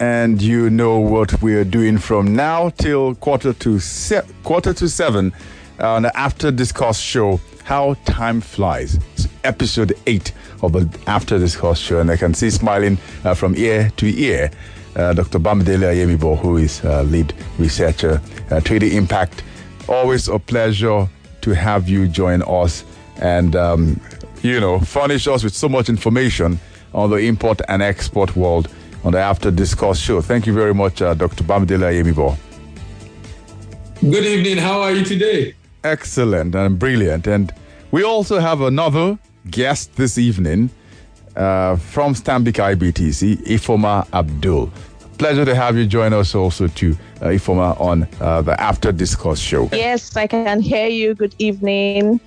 and you know what we're doing from now till quarter to se- quarter to seven on the After Discourse show. How time flies. It's episode eight of the After Discourse show, and I can see smiling uh, from ear to ear. Uh, Dr. Bamidele Ayemibo, who is uh, lead researcher, uh, Trading Impact. Always a pleasure to have you join us and, um, you know, furnish us with so much information on the import and export world on the After Discourse show. Thank you very much, uh, Dr. Bamidele Ayemibo. Good evening. How are you today? Excellent and brilliant. And we also have another guest this evening uh, from Stanbic IBTC, Ifoma Abdul. Pleasure to have you join us also too, uh, Ifoma, on uh, the After Discourse show. Yes, I can hear you. Good evening.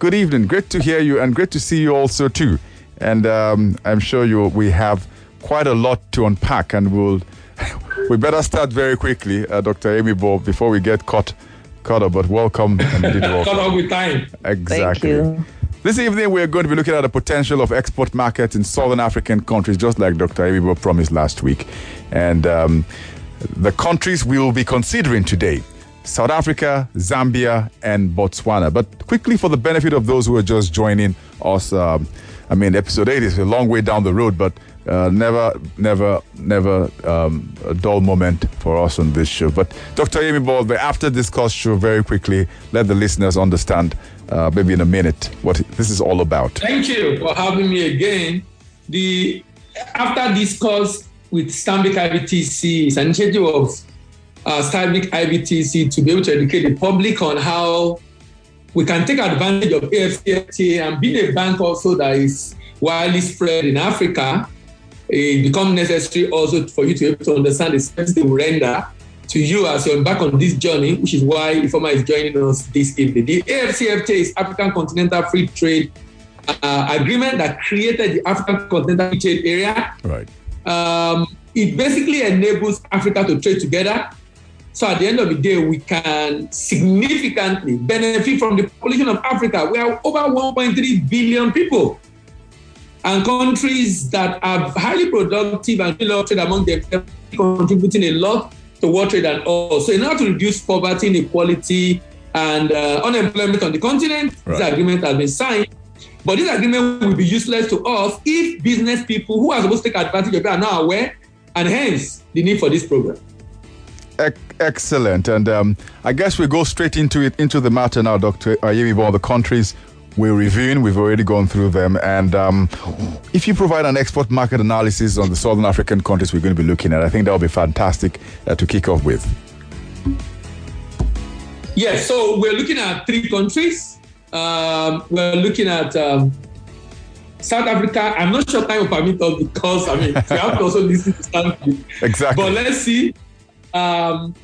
Good evening. Great to hear you and great to see you also too. And um, I'm sure you we have quite a lot to unpack, and we'll we better start very quickly, uh, Dr. Ayemibo, before we get caught caught up. But welcome, and indeed welcome. Caught up with time. Exactly. Thank you. This evening, we're going to be looking at the potential of export markets in southern African countries, just like Dr. Ayemibo promised last week. And um, the countries we will be considering today South Africa, Zambia, and Botswana. But quickly, for the benefit of those who are just joining us, um, I mean, episode 8 is a long way down the road, but uh, never, never, never um, a dull moment for us on this show. But Dr. Ayemibo, the After Discourse show, very quickly, let the listeners understand, uh, maybe in a minute, what this is all about. Thank you for having me again. The After Discourse with Stanbic IBTC is an initiative of uh, Stanbic IBTC to be able to educate the public on how we can take advantage of AFCFTA and being a bank also that is widely spread in Africa. It becomes necessary also for you to be able to understand the services they will render to you as you embark on this journey, which is why Ifoma is joining us this evening. The AFCFTA is African Continental Free Trade uh, Agreement that created the African Continental Free Trade Area. Right. Um, it basically enables Africa to trade together. So at the end of the day, we can significantly benefit from the population of Africa. We are over 1.3 billion people. And countries that are highly productive and do a lot of trade among themselves, contributing a lot to world trade and all. So in order to reduce poverty, inequality, and uh, unemployment on the continent, Right. this agreement has been signed. But this agreement will be useless to us if business people who are supposed to take advantage of it are not aware, and hence the need for this program. Excellent. And um, I guess we go straight into it, into the matter now, Dr. Ayemibo. The countries we're reviewing, we've already gone through them. And um, if you provide an export market analysis on the southern African countries we're going to be looking at, I think that would be fantastic uh, to kick off with. Yes, so we're looking at three countries. Um, we're looking at um, South Africa. I'm not sure time will permit us because I mean we have to also listen to Stanley. Exactly. But let's see. Um,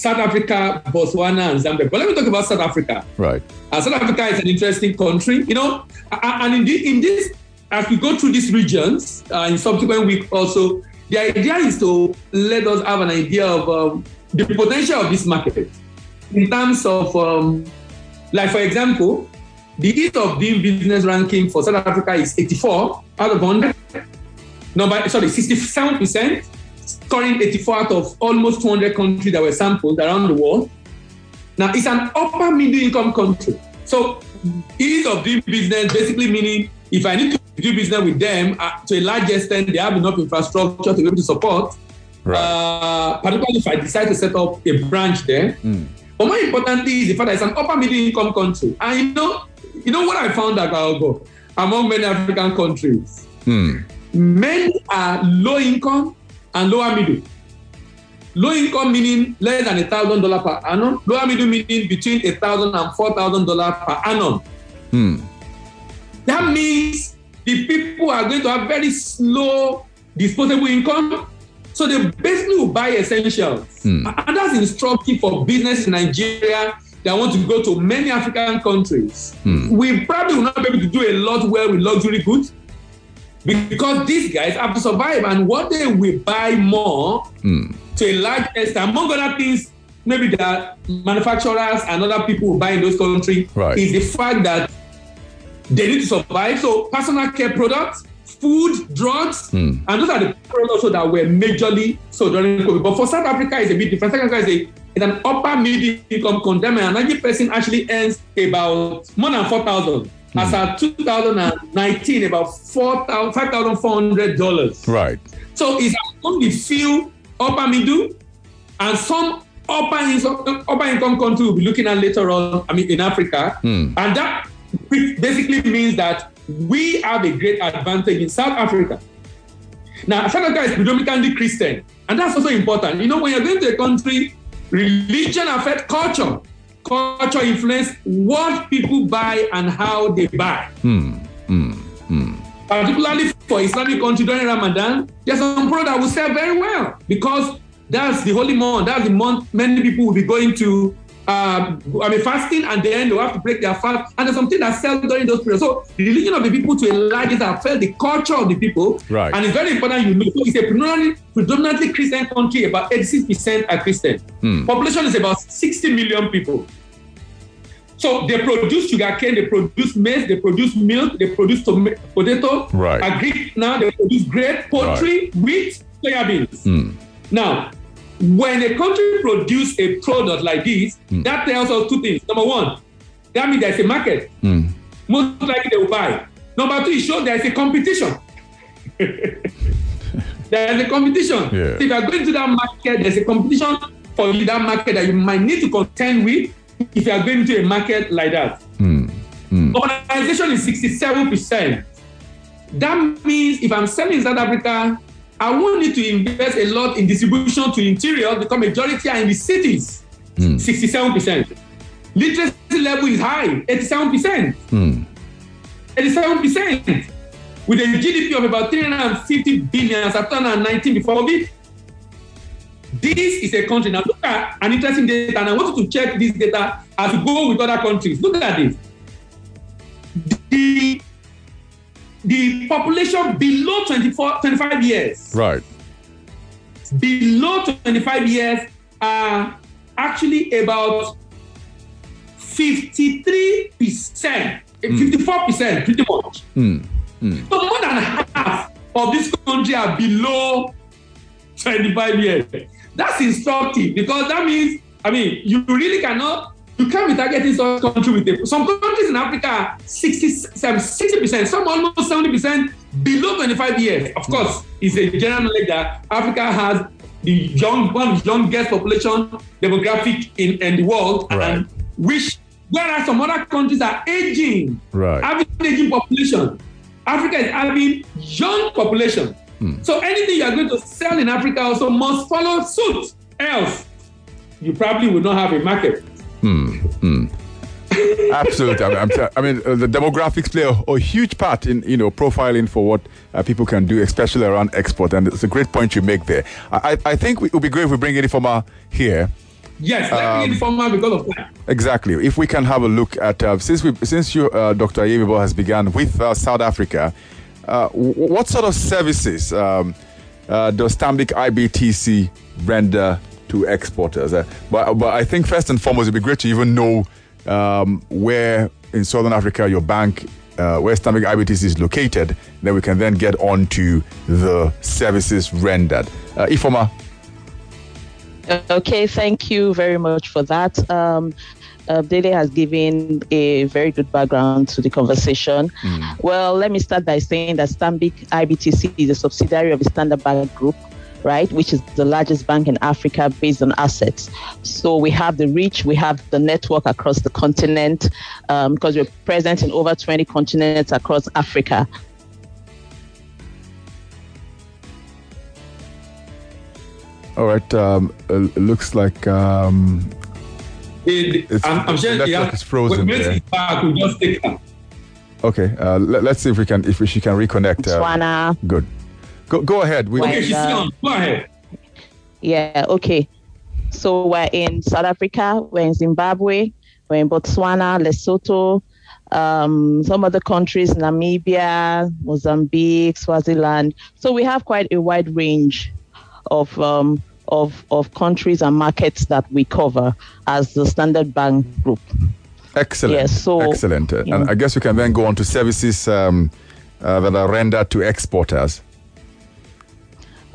South Africa, Botswana, and Zambia. But let me talk about South Africa. right. Uh, South Africa is an interesting country, you know, and in, the, in this, as we go through these regions uh, in subsequent week also, the idea is to let us have an idea of um, the potential of this market in terms of, um, like for example, the ease of doing business ranking for South Africa is 84 out of 100. Number, sorry, 67 percent, scoring 84 out of almost 200 countries that were sampled around the world. Now, it's an upper middle income country. So, ease of doing business basically meaning if I need to do business with them uh, to a large extent, they have enough infrastructure to be able to support. Right. Uh, particularly if I decide to set up a branch there. Mm. But more importantly is the fact that it's an upper middle income country. And you know, you know what I found out Algo, among many African countries, many are low income and lower middle. Low income meaning less than a thousand dollar per annum. Lower middle meaning between a thousand and four thousand dollar per annum. Hmm. That means the people are going to have very slow disposable income. So they basically will buy essentials. Hmm. And that's instructive for business in Nigeria that want to go to many African countries. Hmm. We probably will not be able to do a lot well with luxury goods because these guys have to survive. And what they will buy more Hmm. to a large extent, among other things, maybe that manufacturers and other people who buy in those countries Right. is the fact that they need to survive. So personal care products, food, drugs, and those are the products also that were majorly sold during COVID. But for South Africa, it's a bit different. South Africa is, a, is an upper middle income country. An average person actually earns about more than 4,000. Hmm. As of 2019, about $5,400. Right. So it's only few upper middle and some upper income, upper income country we'll be looking at later on, I mean, in Africa. Hmm. And that basically means that we have a great advantage in South Africa. Now, South Africa is predominantly Christian, and that's also important. You know, when you're going to a country, religion affects culture. Culture influence what people buy and how they buy. Hmm, hmm, hmm. Particularly for Islamic country during Ramadan, there's some product that will sell very well because that's the holy month. That's the month many people will be going to uh, I mean, fasting, and then they have to break their fast. And there's something that sells during those periods. So the religion of the people to a large extent affect the culture of the people. Right. And it's very important you know. So it's a predominantly, predominantly Christian country. About 86% are Christian. Population is about 60 million people. So they produce sugarcane, they produce maize, they produce milk, they produce tom- potato. Right. Agri now they produce grape, poultry, wheat, soya beans. Now, when a country produce a product like this, hmm. that tells us two things. Number one, that means there's a market. Hmm. Most likely they will buy. Number two, it shows there's a competition. there's a competition. Yeah. So if you are going to that market, there's a competition for you that market that you might need to contend with if you are going to a market like that. Hmm. Urbanization is 67%. That means if I'm selling in South Africa, I won't need to invest a lot in distribution to interior because majority are in the cities. Hmm. 67%. Literacy level is high, 87%. 87%. Hmm. With a GDP of about 350 billion as of 2019 before COVID. This is a country. Now look at an interesting data, and I want you to check this data as we go with other countries. Look at this. The the population below 24, 25 years, Right. below 25 years are actually about 53%, 54%, pretty much. So more than half of this country are below 25 years. That's instructive because that means, I mean, you really cannot, you can't be targeting such country with it. Some countries in Africa are 60, 60%, some almost 70% below 25 years. Of mm. course, it's a general knowledge that Africa has the young, one of the youngest population demographic in, in the world, Right. and which, whereas some other countries are aging, Right. having aging population. Africa is having young population. Hmm. So anything you are going to sell in Africa also must follow suit. Else, you probably will not have a market. Absolutely. I mean, I'm t- I mean uh, the demographics play a, a huge part in you know profiling for what uh, people can do, especially around export. And it's a great point you make there. I, I think it would be great if we bring any Ifoma here. Yes, let me inform her because of that. Exactly. If we can have a look at uh, since we since you uh, Dr. Ayemibo has begun with uh, South Africa, uh, w- what sort of services um, uh, does Stanbic IBTC render to exporters? Uh, but but I think first and foremost, it'd be great to even know um, where in Southern Africa your bank. Uh, where Stanbic IBTC is located, then we can then get on to the services rendered. Uh, Ifoma, Okay, thank you very much for that. Um, uh, Dele has given a very good background to the conversation. Well, let me start by saying that Stanbic IBTC is a subsidiary of the Standard Bank Group, right, which is the largest bank in Africa based on assets. So we have the reach, we have the network across the continent um, because we're present in over 20 continents across Africa. all right. Um, looks like um, It- It's- I'm, I'm sure the yeah, network is frozen there. back, we'll just take her. Okay, uh, let, us see if we can if she can reconnect. Uh, good. Go go ahead. We, Okay, she's uh, on. Go ahead. Yeah, okay. So we're in South Africa, we're in Zimbabwe, we're in Botswana, Lesotho, um, some other countries, Namibia, Mozambique, Swaziland. So we have quite a wide range of um, of of countries and markets that we cover as the Standard Bank Group. excellent. Yes, so- excellent. Yeah. And I guess we can then go on to services um, uh, that are rendered to exporters?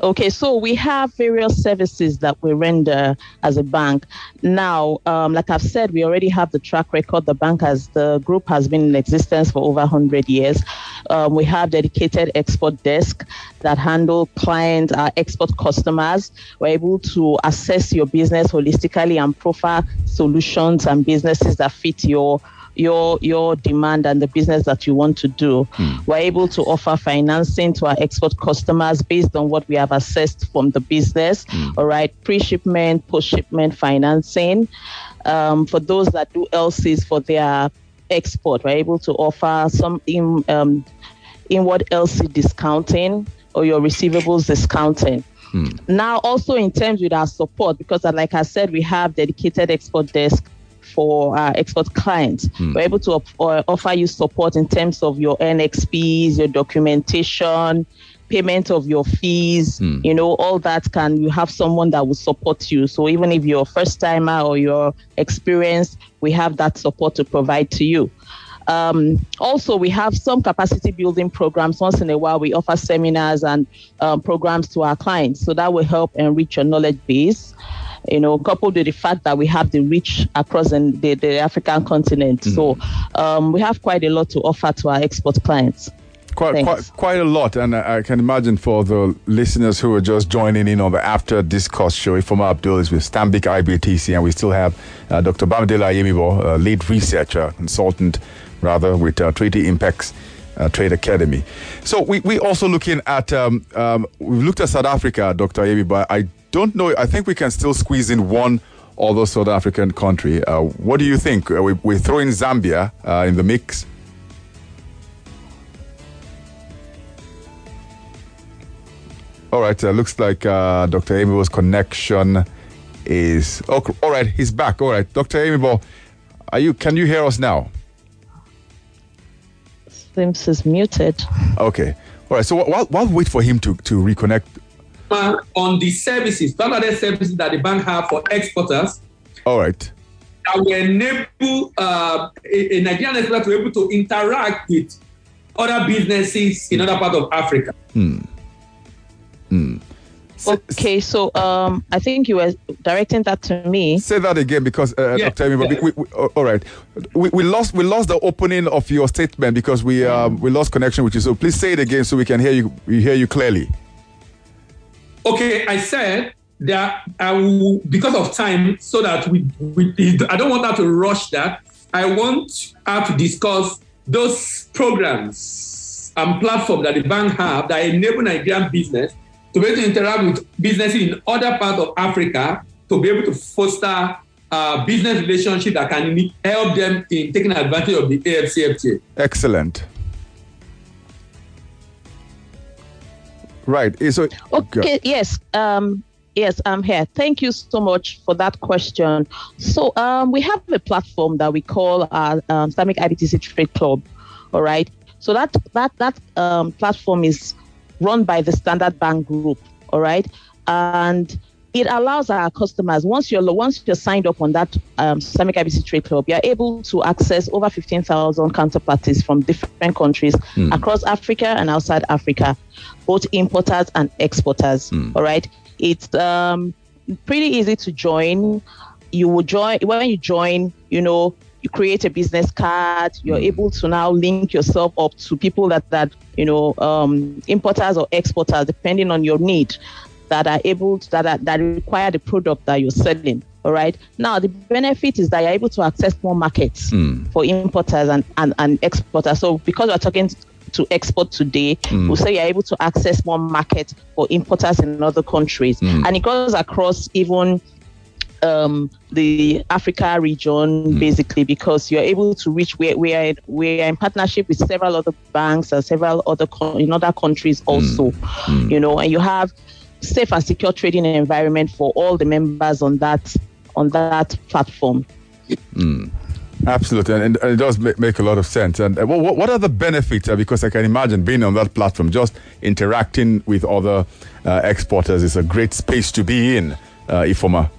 Okay, so we have various services that we render as a bank. Now, um, like I've said, we already have the track record. The bank has, the group has been in existence for over 100 years. Um, we have dedicated export desk that handle clients, our export customers. We're able to assess your business holistically and profile solutions and businesses that fit your your your demand and the business that you want to do. Hmm. We're able to offer financing to our export customers based on what we have assessed from the business. Hmm. All right, pre-shipment, post-shipment financing. Um, for those that do LCs for their export, we're able to offer some in um, inward LC discounting or your receivables discounting. Hmm. Now, also in terms with our support, because like I said, we have dedicated export desk for our export clients. Mm. We're able to op- uh, offer you support in terms of your NXPs, your documentation, payment of your fees, mm. you know, all that can you have someone that will support you. So even if you're a first timer or you're experienced, we have that support to provide to you. Um, also, we have some capacity building programs. Once in a while, we offer seminars and um, programs to our clients. So that will help enrich your knowledge base you know, coupled with the fact that we have the reach across the, the, the African continent. Mm. So um, we have quite a lot to offer to our export clients. Quite, quite, quite, a lot, and I, I, can imagine for the listeners who are just joining in on the after discourse show, Ifoma Abdul is with Stanbic IBTC, and we still have uh, Dr. Bamidele Ayemibo, uh, lead researcher, consultant, rather, with uh, 3T Impex uh, Trade Academy. So we we also looking at um, um, we've looked at South Africa, Dr. Ayemibo. I don't know. I think we can still squeeze in one other South African country. Uh, what do you think? Uh, we, we throw in Zambia uh, in the mix. All right. Uh, looks like uh, Dr. Ayemibo's connection is. Oh, all right. He's back. All right, Dr. Ayemibo, are you? Can you hear us now? Seems is muted. Okay. All right. So while, while we wait for him to, to reconnect, on the services, value services that the bank have for exporters. All right. That will enable uh, a, a Nigerian exporter to be able to interact with other businesses in other parts of Africa. Hmm. Hmm. Okay, so um, I think you were directing that to me. Say that again, because uh, yeah, Dr. Amy, yeah. we, we, all right, we, we lost we lost the opening of your statement because we um, we lost connection with you. So please say it again so we can hear you we hear you clearly. Okay, I said that I will, because of time, so that we, we I don't want her to rush that. I want her to discuss those programs and platforms that the bank have that enable Nigerian business to be able to interact with businesses in other parts of Africa to be able to foster a business relationship that can help them in taking advantage of the AFCFTA. Excellent. Right. Eh, so, okay. Yes. Um, yes, I'm here. Thank you so much for that question. So, um, we have a platform that we call our um, Stanbic IBTC Trade Club. All right. So that that that um, platform is run by the Standard Bank Group. All right, and it allows our customers once you're once you're signed up on that um, Stanbic IBTC Trade Club, you're able to access over 15,000 counterparties from different countries mm. across Africa and outside Africa, both importers and exporters. Mm. All right, it's um, pretty easy to join. You will join when you join. You know, you create a business card. You're mm. able to now link yourself up to people that that you know um, importers or exporters, depending on your need that are able to, that are, that require the product that you're selling. All right. Now the benefit is that you're able to access more markets mm. for importers and, and, and exporters. So because we're talking to export today, mm. we'll say you're able to access more markets for importers in other countries. Mm. And it goes across even um, the Africa region, mm. basically, because you're able to reach where we are. We are in partnership with several other banks and several other co- in other countries also. Mm. You know, and you have safe and secure trading environment for all the members on that on that platform. Mm. Absolutely, and, and, it does make, make, a lot of sense. And uh, what, what, are the benefits? Uh, because I can imagine being on that platform, just interacting with other uh, exporters is a great space to be in, uh, Ifoma.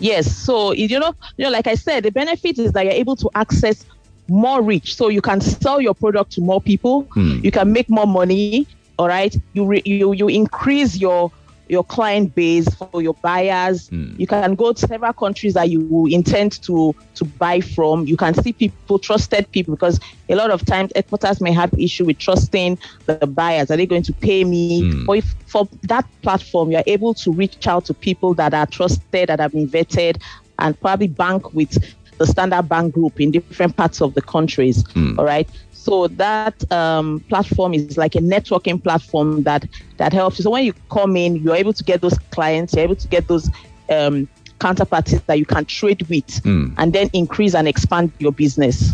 Yes, so you know, you know, like I said, the benefit is that you're able to access more reach. So you can sell your product to more people. Hmm. You can make more money. All right. You re- you you increase your your client base for your buyers. Hmm. You can go to several countries that you intend to to buy from. You can see people, trusted people, because a lot of times exporters may have issue with trusting the buyers. Are they going to pay me? Hmm. But if for that platform, you're able to reach out to people that are trusted, that have been vetted, and probably bank with the standard bank group in different parts of the countries. All right. So that um, platform is like a networking platform that that helps you. So when you come in, you're able to get those clients, you're able to get those um, counterparties that you can trade with, and then increase and expand your business.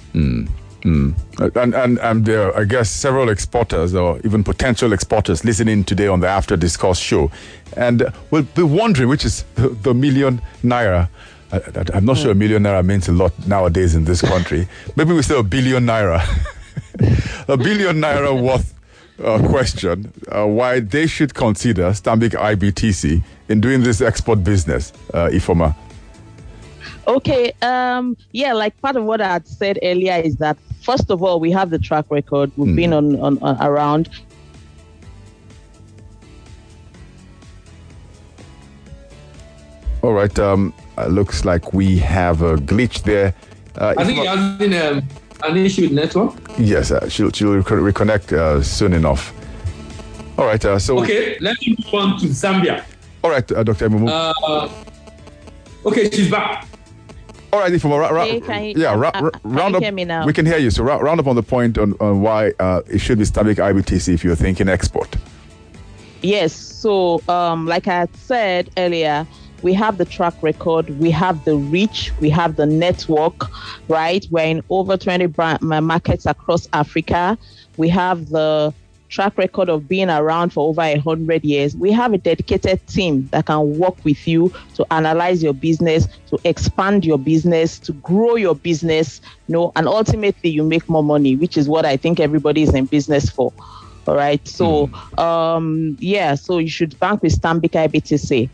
Uh, And, and, and there are, I guess, several exporters or even potential exporters listening today on the After Discourse show and uh, will be wondering which is the, the million naira. I, I- I'm not sure a million naira means a lot nowadays in this country. Maybe we say a billion naira. a billion naira worth uh, question uh, why they should consider Stanbic IBTC in doing this export business, uh, Ifoma. Okay. Um, yeah, like part of what I had said earlier is that first of all, we have the track record. We've been on, on, on around. All right. Um, uh, looks like we have a glitch there. Uh, I think Ifoma- you're having um, an issue with network. Yes, uh, she'll, she'll recon- reconnect uh, soon enough. All right. Uh, so, Okay, let me move on to Zambia. all right, uh, Dr. Emumu. Uh, okay, she's back. all right, Ifoma, ra- ra- Hey, can you- yeah, ra- uh, ra- uh, round up. hear me now? We can hear you. So, ra- round up on the point on, on why uh, it should be Stanbic IBTC if you're thinking export. Yes. So, um, like I had said earlier, we have the track record, we have the reach, we have the network, right? We're in over 20 brand, markets across Africa. We have the track record of being around for over 100 years. We have a dedicated team that can work with you to analyze your business, to expand your business, to grow your business, you know, and ultimately you make more money, which is what I think everybody is in business for. All right. So, um, yeah, so you should bank with Stanbic IBTC.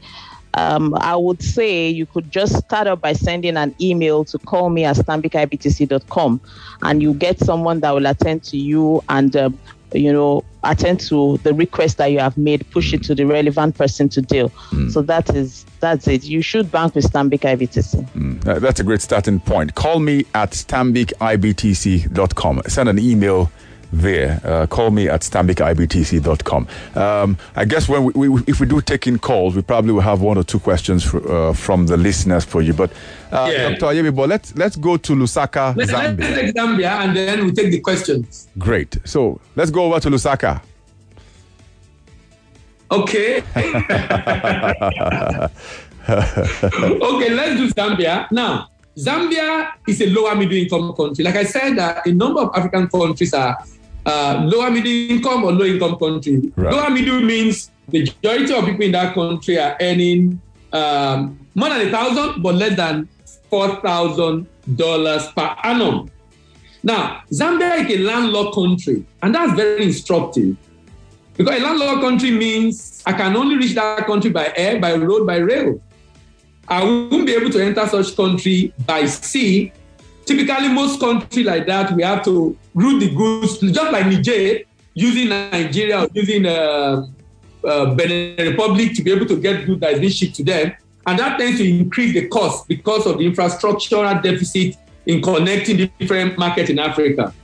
Um, I would say you could just start up by sending an email to call me at stanbicibtc.com and you get someone that will attend to you and, um, you know, attend to the request that you have made, push it to the relevant person to deal. So that is, that's it. You should bank with Stanbic IBTC. Mm, that's a great starting point. Call me at stanbicibtc.com. Send an email there. Uh, call me at stanbicibtc.com. Um, I guess when we, we, if we do take in calls, we probably will have one or two questions fr- uh, from the listeners for you. But uh, Yeah. Dr. Ayemibo, let's let's go to Lusaka, Let's, let's take Zambia and then we take the questions. Great. So let's go over to Lusaka. Okay. okay, let's do Zambia. Now, Zambia is a lower middle income country. Like I said, uh, a number of African countries are uh, lower middle income or low income country. Right. Lower middle means the majority of people in that country are earning um, more than a thousand, but less than four thousand dollars per annum. Now, Zambia is a landlocked country, and that's very instructive. Because a landlocked country means I can only reach that country by air, by road, by rail. I won't be able to enter such country by sea. Typically, most countries like that, we have to route the goods, just like Niger, using Nigeria or using uh, uh, Benin Republic to be able to get goods that is shipped to them. And that tends to increase the cost because of the infrastructural deficit in connecting different markets in Africa.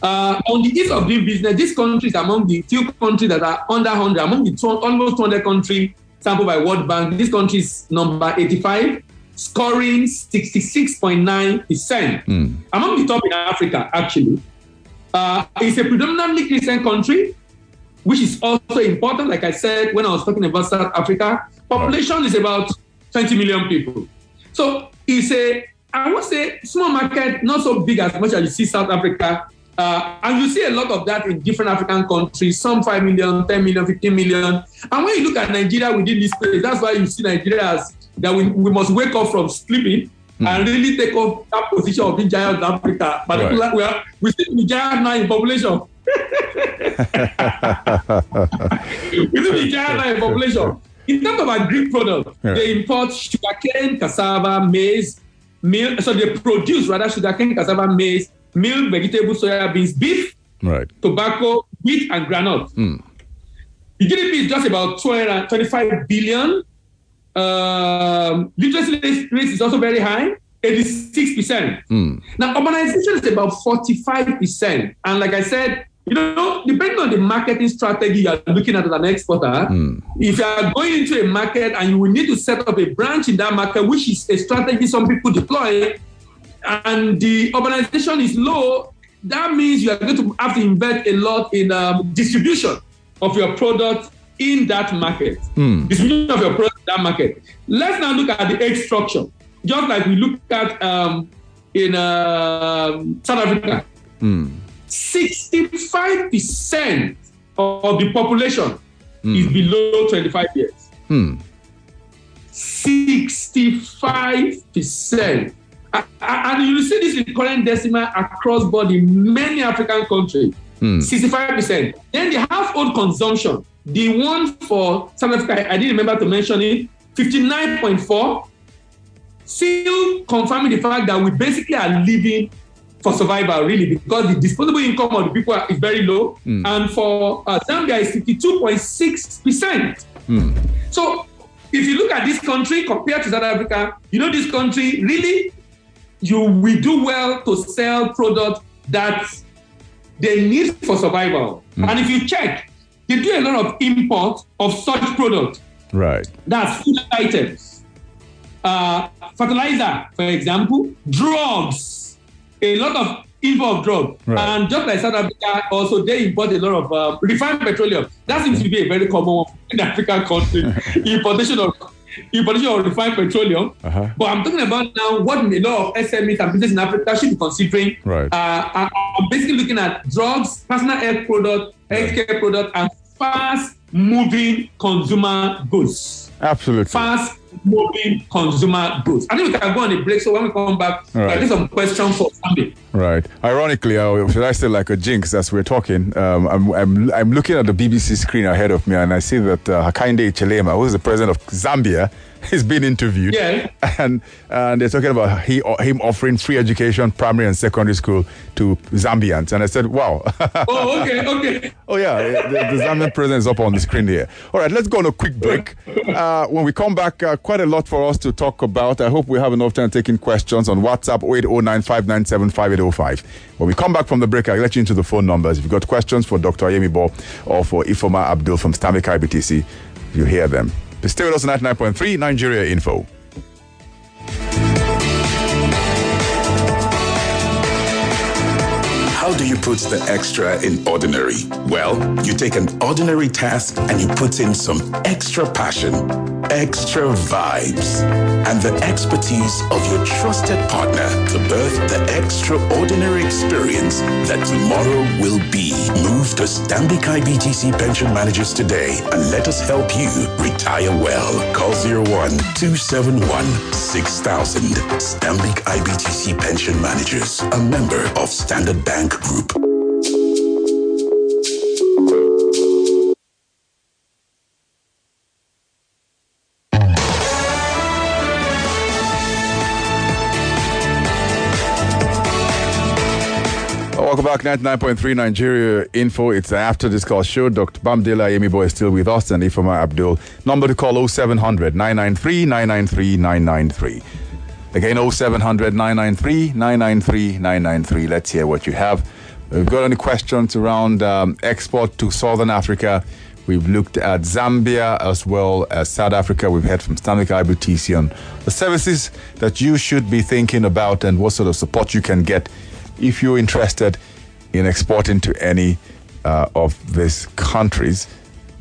Uh, on the ease of doing business, this country is among the few countries that are under 100, among the two, almost 200 countries sampled by World Bank. This country is number 85, scoring 66.9%. Among the top in Africa, actually. Uh, it's a predominantly Christian country, which is also important. Like I said, when I was talking about South Africa, population is about 20 million people. So it's a, I would say, small market, not so big as much as you see South Africa. Uh, and you see a lot of that in different African countries, some 5 million, 10 million, 15 million. And when you look at Nigeria within this space, that's why you see Nigeria as that we, we must wake up from sleeping hmm. and really take up that position of being giant Africa. But Right. we, are, we still be giant now in population. we still be giant now in population. In terms of agri products, Yeah. they import sugarcane, cassava, maize, milk. So they produce rather sugarcane, cassava, maize, milk, vegetables, soya beans, beef, Right. tobacco, wheat, and granite. Hmm. The GDP is just about 20, 25 billion. Um, literacy rate is also very high, 86%. Now, urbanization is about 45%. And like I said, you know, depending on the marketing strategy you're looking at as an exporter, if you are going into a market and you will need to set up a branch in that market, which is a strategy some people deploy, and the urbanization is low, that means you are going to have to invest a lot in um, distribution of your product in that market. Hmm. Distribution of your product in that market. Let's now look at the age structure, just like we looked at um, in um South Africa. Hmm. 65% of the population hmm. is below 25 years. 65%. A- a- And you see this in current decimal across board in many African countries. 65%. Then the household consumption, the one for South Africa, I didn't remember to mention it, 59.4, still confirming the fact that we basically are living for survival, really, because the disposable income of the people are- is very low. Hmm. And for uh, Zambia, is 52.6%. Hmm. So if you look at this country compared to South Africa, you know this country really you we do well to sell products that they need for survival. Hmm. And if you check, they do a lot of import of such products. Right. That's food items, uh, fertilizer, for example, drugs, a lot of import of drugs. Right. And just like South Africa, also they import a lot of uh, refined petroleum. That seems to be a very common one in African countries. importation of importation of refined petroleum. Uh-huh. But I'm talking about now what a lot of SMEs and businesses in Africa should be considering. Right. Uh, are basically looking at drugs, personal health products, healthcare products, and fast moving consumer goods Absolutely. fast moving consumer goods. I think we can go on a break. So when we come back, Right. I think some questions for Sunday. Right. Ironically, uh, should I say like a jinx as we're talking? Um, I'm, I'm, I'm looking at the BBC screen ahead of me and I see that uh, Hakainde Hichilema, who is the president of Zambia, is been interviewed. Yeah. And, and they're talking about he, him offering free education, primary and secondary school to Zambians. And I said, wow. Oh, okay, okay. Oh yeah, the, the Zambian president is up on the screen here. All right, let's go on a quick break. Uh, when we come back, uh, quite a lot for us to talk about. I hope we have enough time taking questions on WhatsApp 0809597585. When we come back from the break, I'll let you into the phone numbers. If you've got questions for Dr. Ayemibo or for Ifoma Abdul from Stanbic IBTC, you hear them. Us on 99.3 Nigeria Info. How do you put the extra in ordinary? Well, you take an ordinary task and you put in some extra passion, extra vibes, and the expertise of your trusted partner to birth the extraordinary experience that tomorrow will be. Move to Stanbic IBTC Pension Managers today and let us help you retire well. Call 01 271 6000. Stanbic IBTC Pension Managers, a member of Standard Bank. Oh, welcome back, 99.3 Nigeria Info. It's After Discourse show. Dr. Bamidele Ayemibo is still with us and Ifoma Abdul. Number to call 0700 993 993 993. Again, 0700 993 993 993. Let's hear what you have. We've got any questions around um, export to Southern Africa. We've looked at Zambia as well as South Africa. We've heard from Stanbic IBTC on the services that you should be thinking about and what sort of support you can get if you're interested in exporting to any uh, of these countries.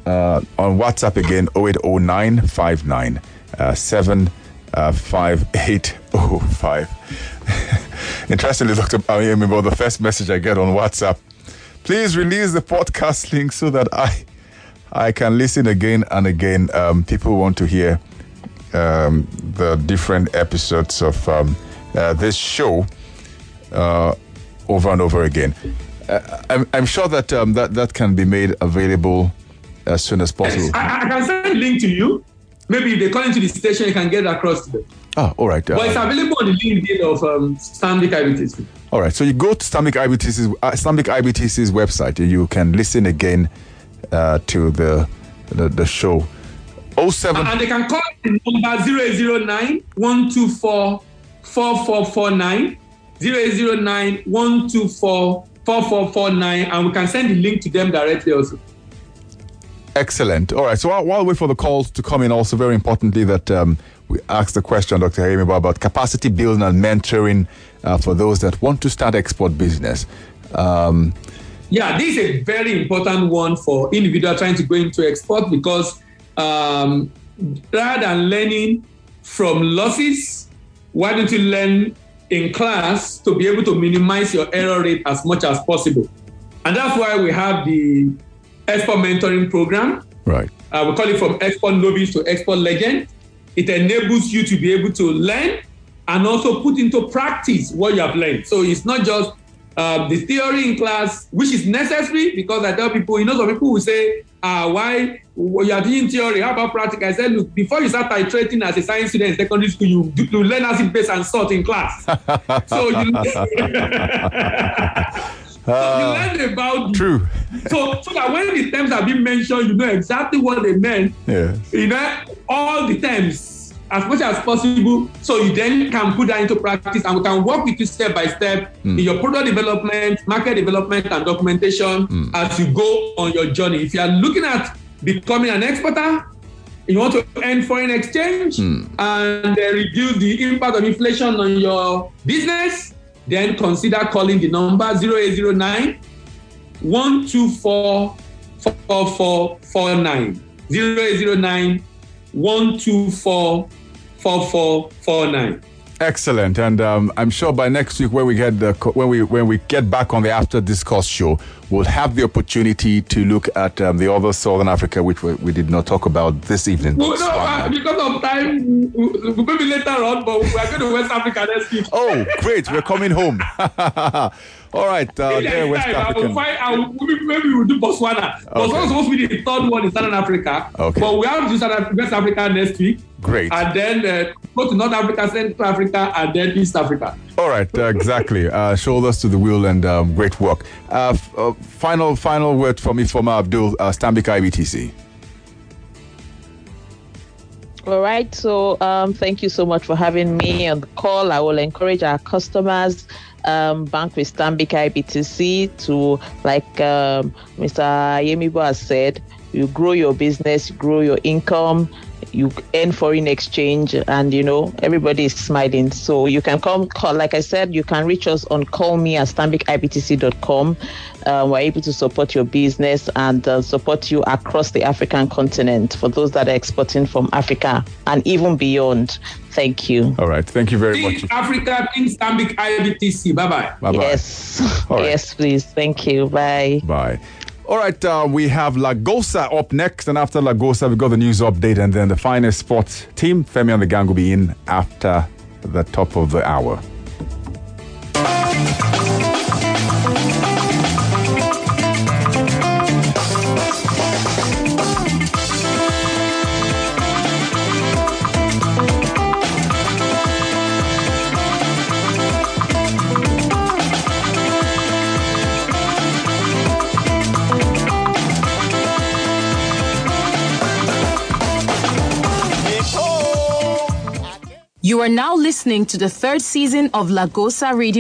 Uh, on WhatsApp again, 080959 uh, 75805. Interestingly, Dr. Ayemi, about the first message I get on WhatsApp, please release the podcast link so that I I can listen again and again. Um, people want to hear um, the different episodes of um, uh, this show uh, over and over again. Uh, I'm, I'm sure that um, that that can be made available as soon as possible. I, I can send a link to you. Maybe if they call into the station, you can get across to them. Ah, all right. But it's Uh, available on the LinkedIn of um, IBTC. all right. So you go to Stanbic IBTC's, uh, IBTC's website and you can listen again uh, to the, the the show. 07 And they can call the number 0809 124 4449. 0809 124 4449. And we can send the link to them directly also. Excellent. All right. So while, while we wait for the calls to come in, also very importantly, that um, we asked the question, Dr. Ayemibo, about capacity building and mentoring uh, for those that want to start export business. Um, Yeah, this is a very important one for individual trying to go into export because um, rather than learning from losses, why don't you learn in class to be able to minimize your error rate as much as possible? And that's why we have the export mentoring program. right. Uh, we call it from export novice to export legend. It enables you to be able to learn and also put into practice what you have learned. So it's not just uh, the theory in class, which is necessary because I tell people, you know, some people will say, uh, why you are doing theory? How about practical? I said, look, before you start titrating as a science student in secondary school, you, you learn acid base and salt in class. so you, so you uh, learn about True. so, so that when the terms are being mentioned, you know exactly what they meant. Yeah. You know all the terms as much as possible, so you then can put that into practice, and we can work with you step by step hmm. in your product development, market development, and documentation hmm. as you go on your journey. If you are looking at becoming an exporter, you want to earn foreign exchange hmm. and uh, reduce the impact of inflation on your business, then consider calling the number 0809 124 4449. 0809 124 4449. Excellent, and um, I'm sure by next week, when we get the when we when we get back on the after discourse show, we'll have the opportunity to look at um, the other Southern Africa, which we, we did not talk about this evening. Well, no, uh, because of time, we- we- maybe later on, but we are going to West Africa next week. Oh, great! We're coming home. All right, uh, there, West time, African. find, maybe, we'll do Botswana. Botswana is supposed to be the third one in Southern Africa. Okay. But we have to West Africa next week. Great. And then uh, go to North Africa, Central Africa, and then East Africa. All right, uh, exactly. Uh, shoulders to the wheel and um, great work. Uh, f- uh, final, final word from Ifoma Abdul, uh, Stanbic IBTC. All right. So um, thank you so much for having me on the call. I will encourage our customers um, bank with Stanbic IBTC to, like um, Mr. Yemibo has said, you grow your business, you grow your income, you earn foreign exchange, and you know everybody is smiling. So you can come call. Like I said, you can reach us on call me at stanbicibtc.com. Uh, we're able to support your business and uh, support you across the African continent for those that are exporting from Africa and even beyond. Thank you. All right, thank you very much. Africa, think Stanbic IBTC. Bye bye. Bye bye. Yes. All right. Yes, please. Thank you. Bye. Bye. All right, uh, we have Lagosa up next, and after Lagosa, we've got the news update, and then the finest sports team, Femi and the gang, will be in after the top of the hour. You are now listening to the third season of Lagosa Radio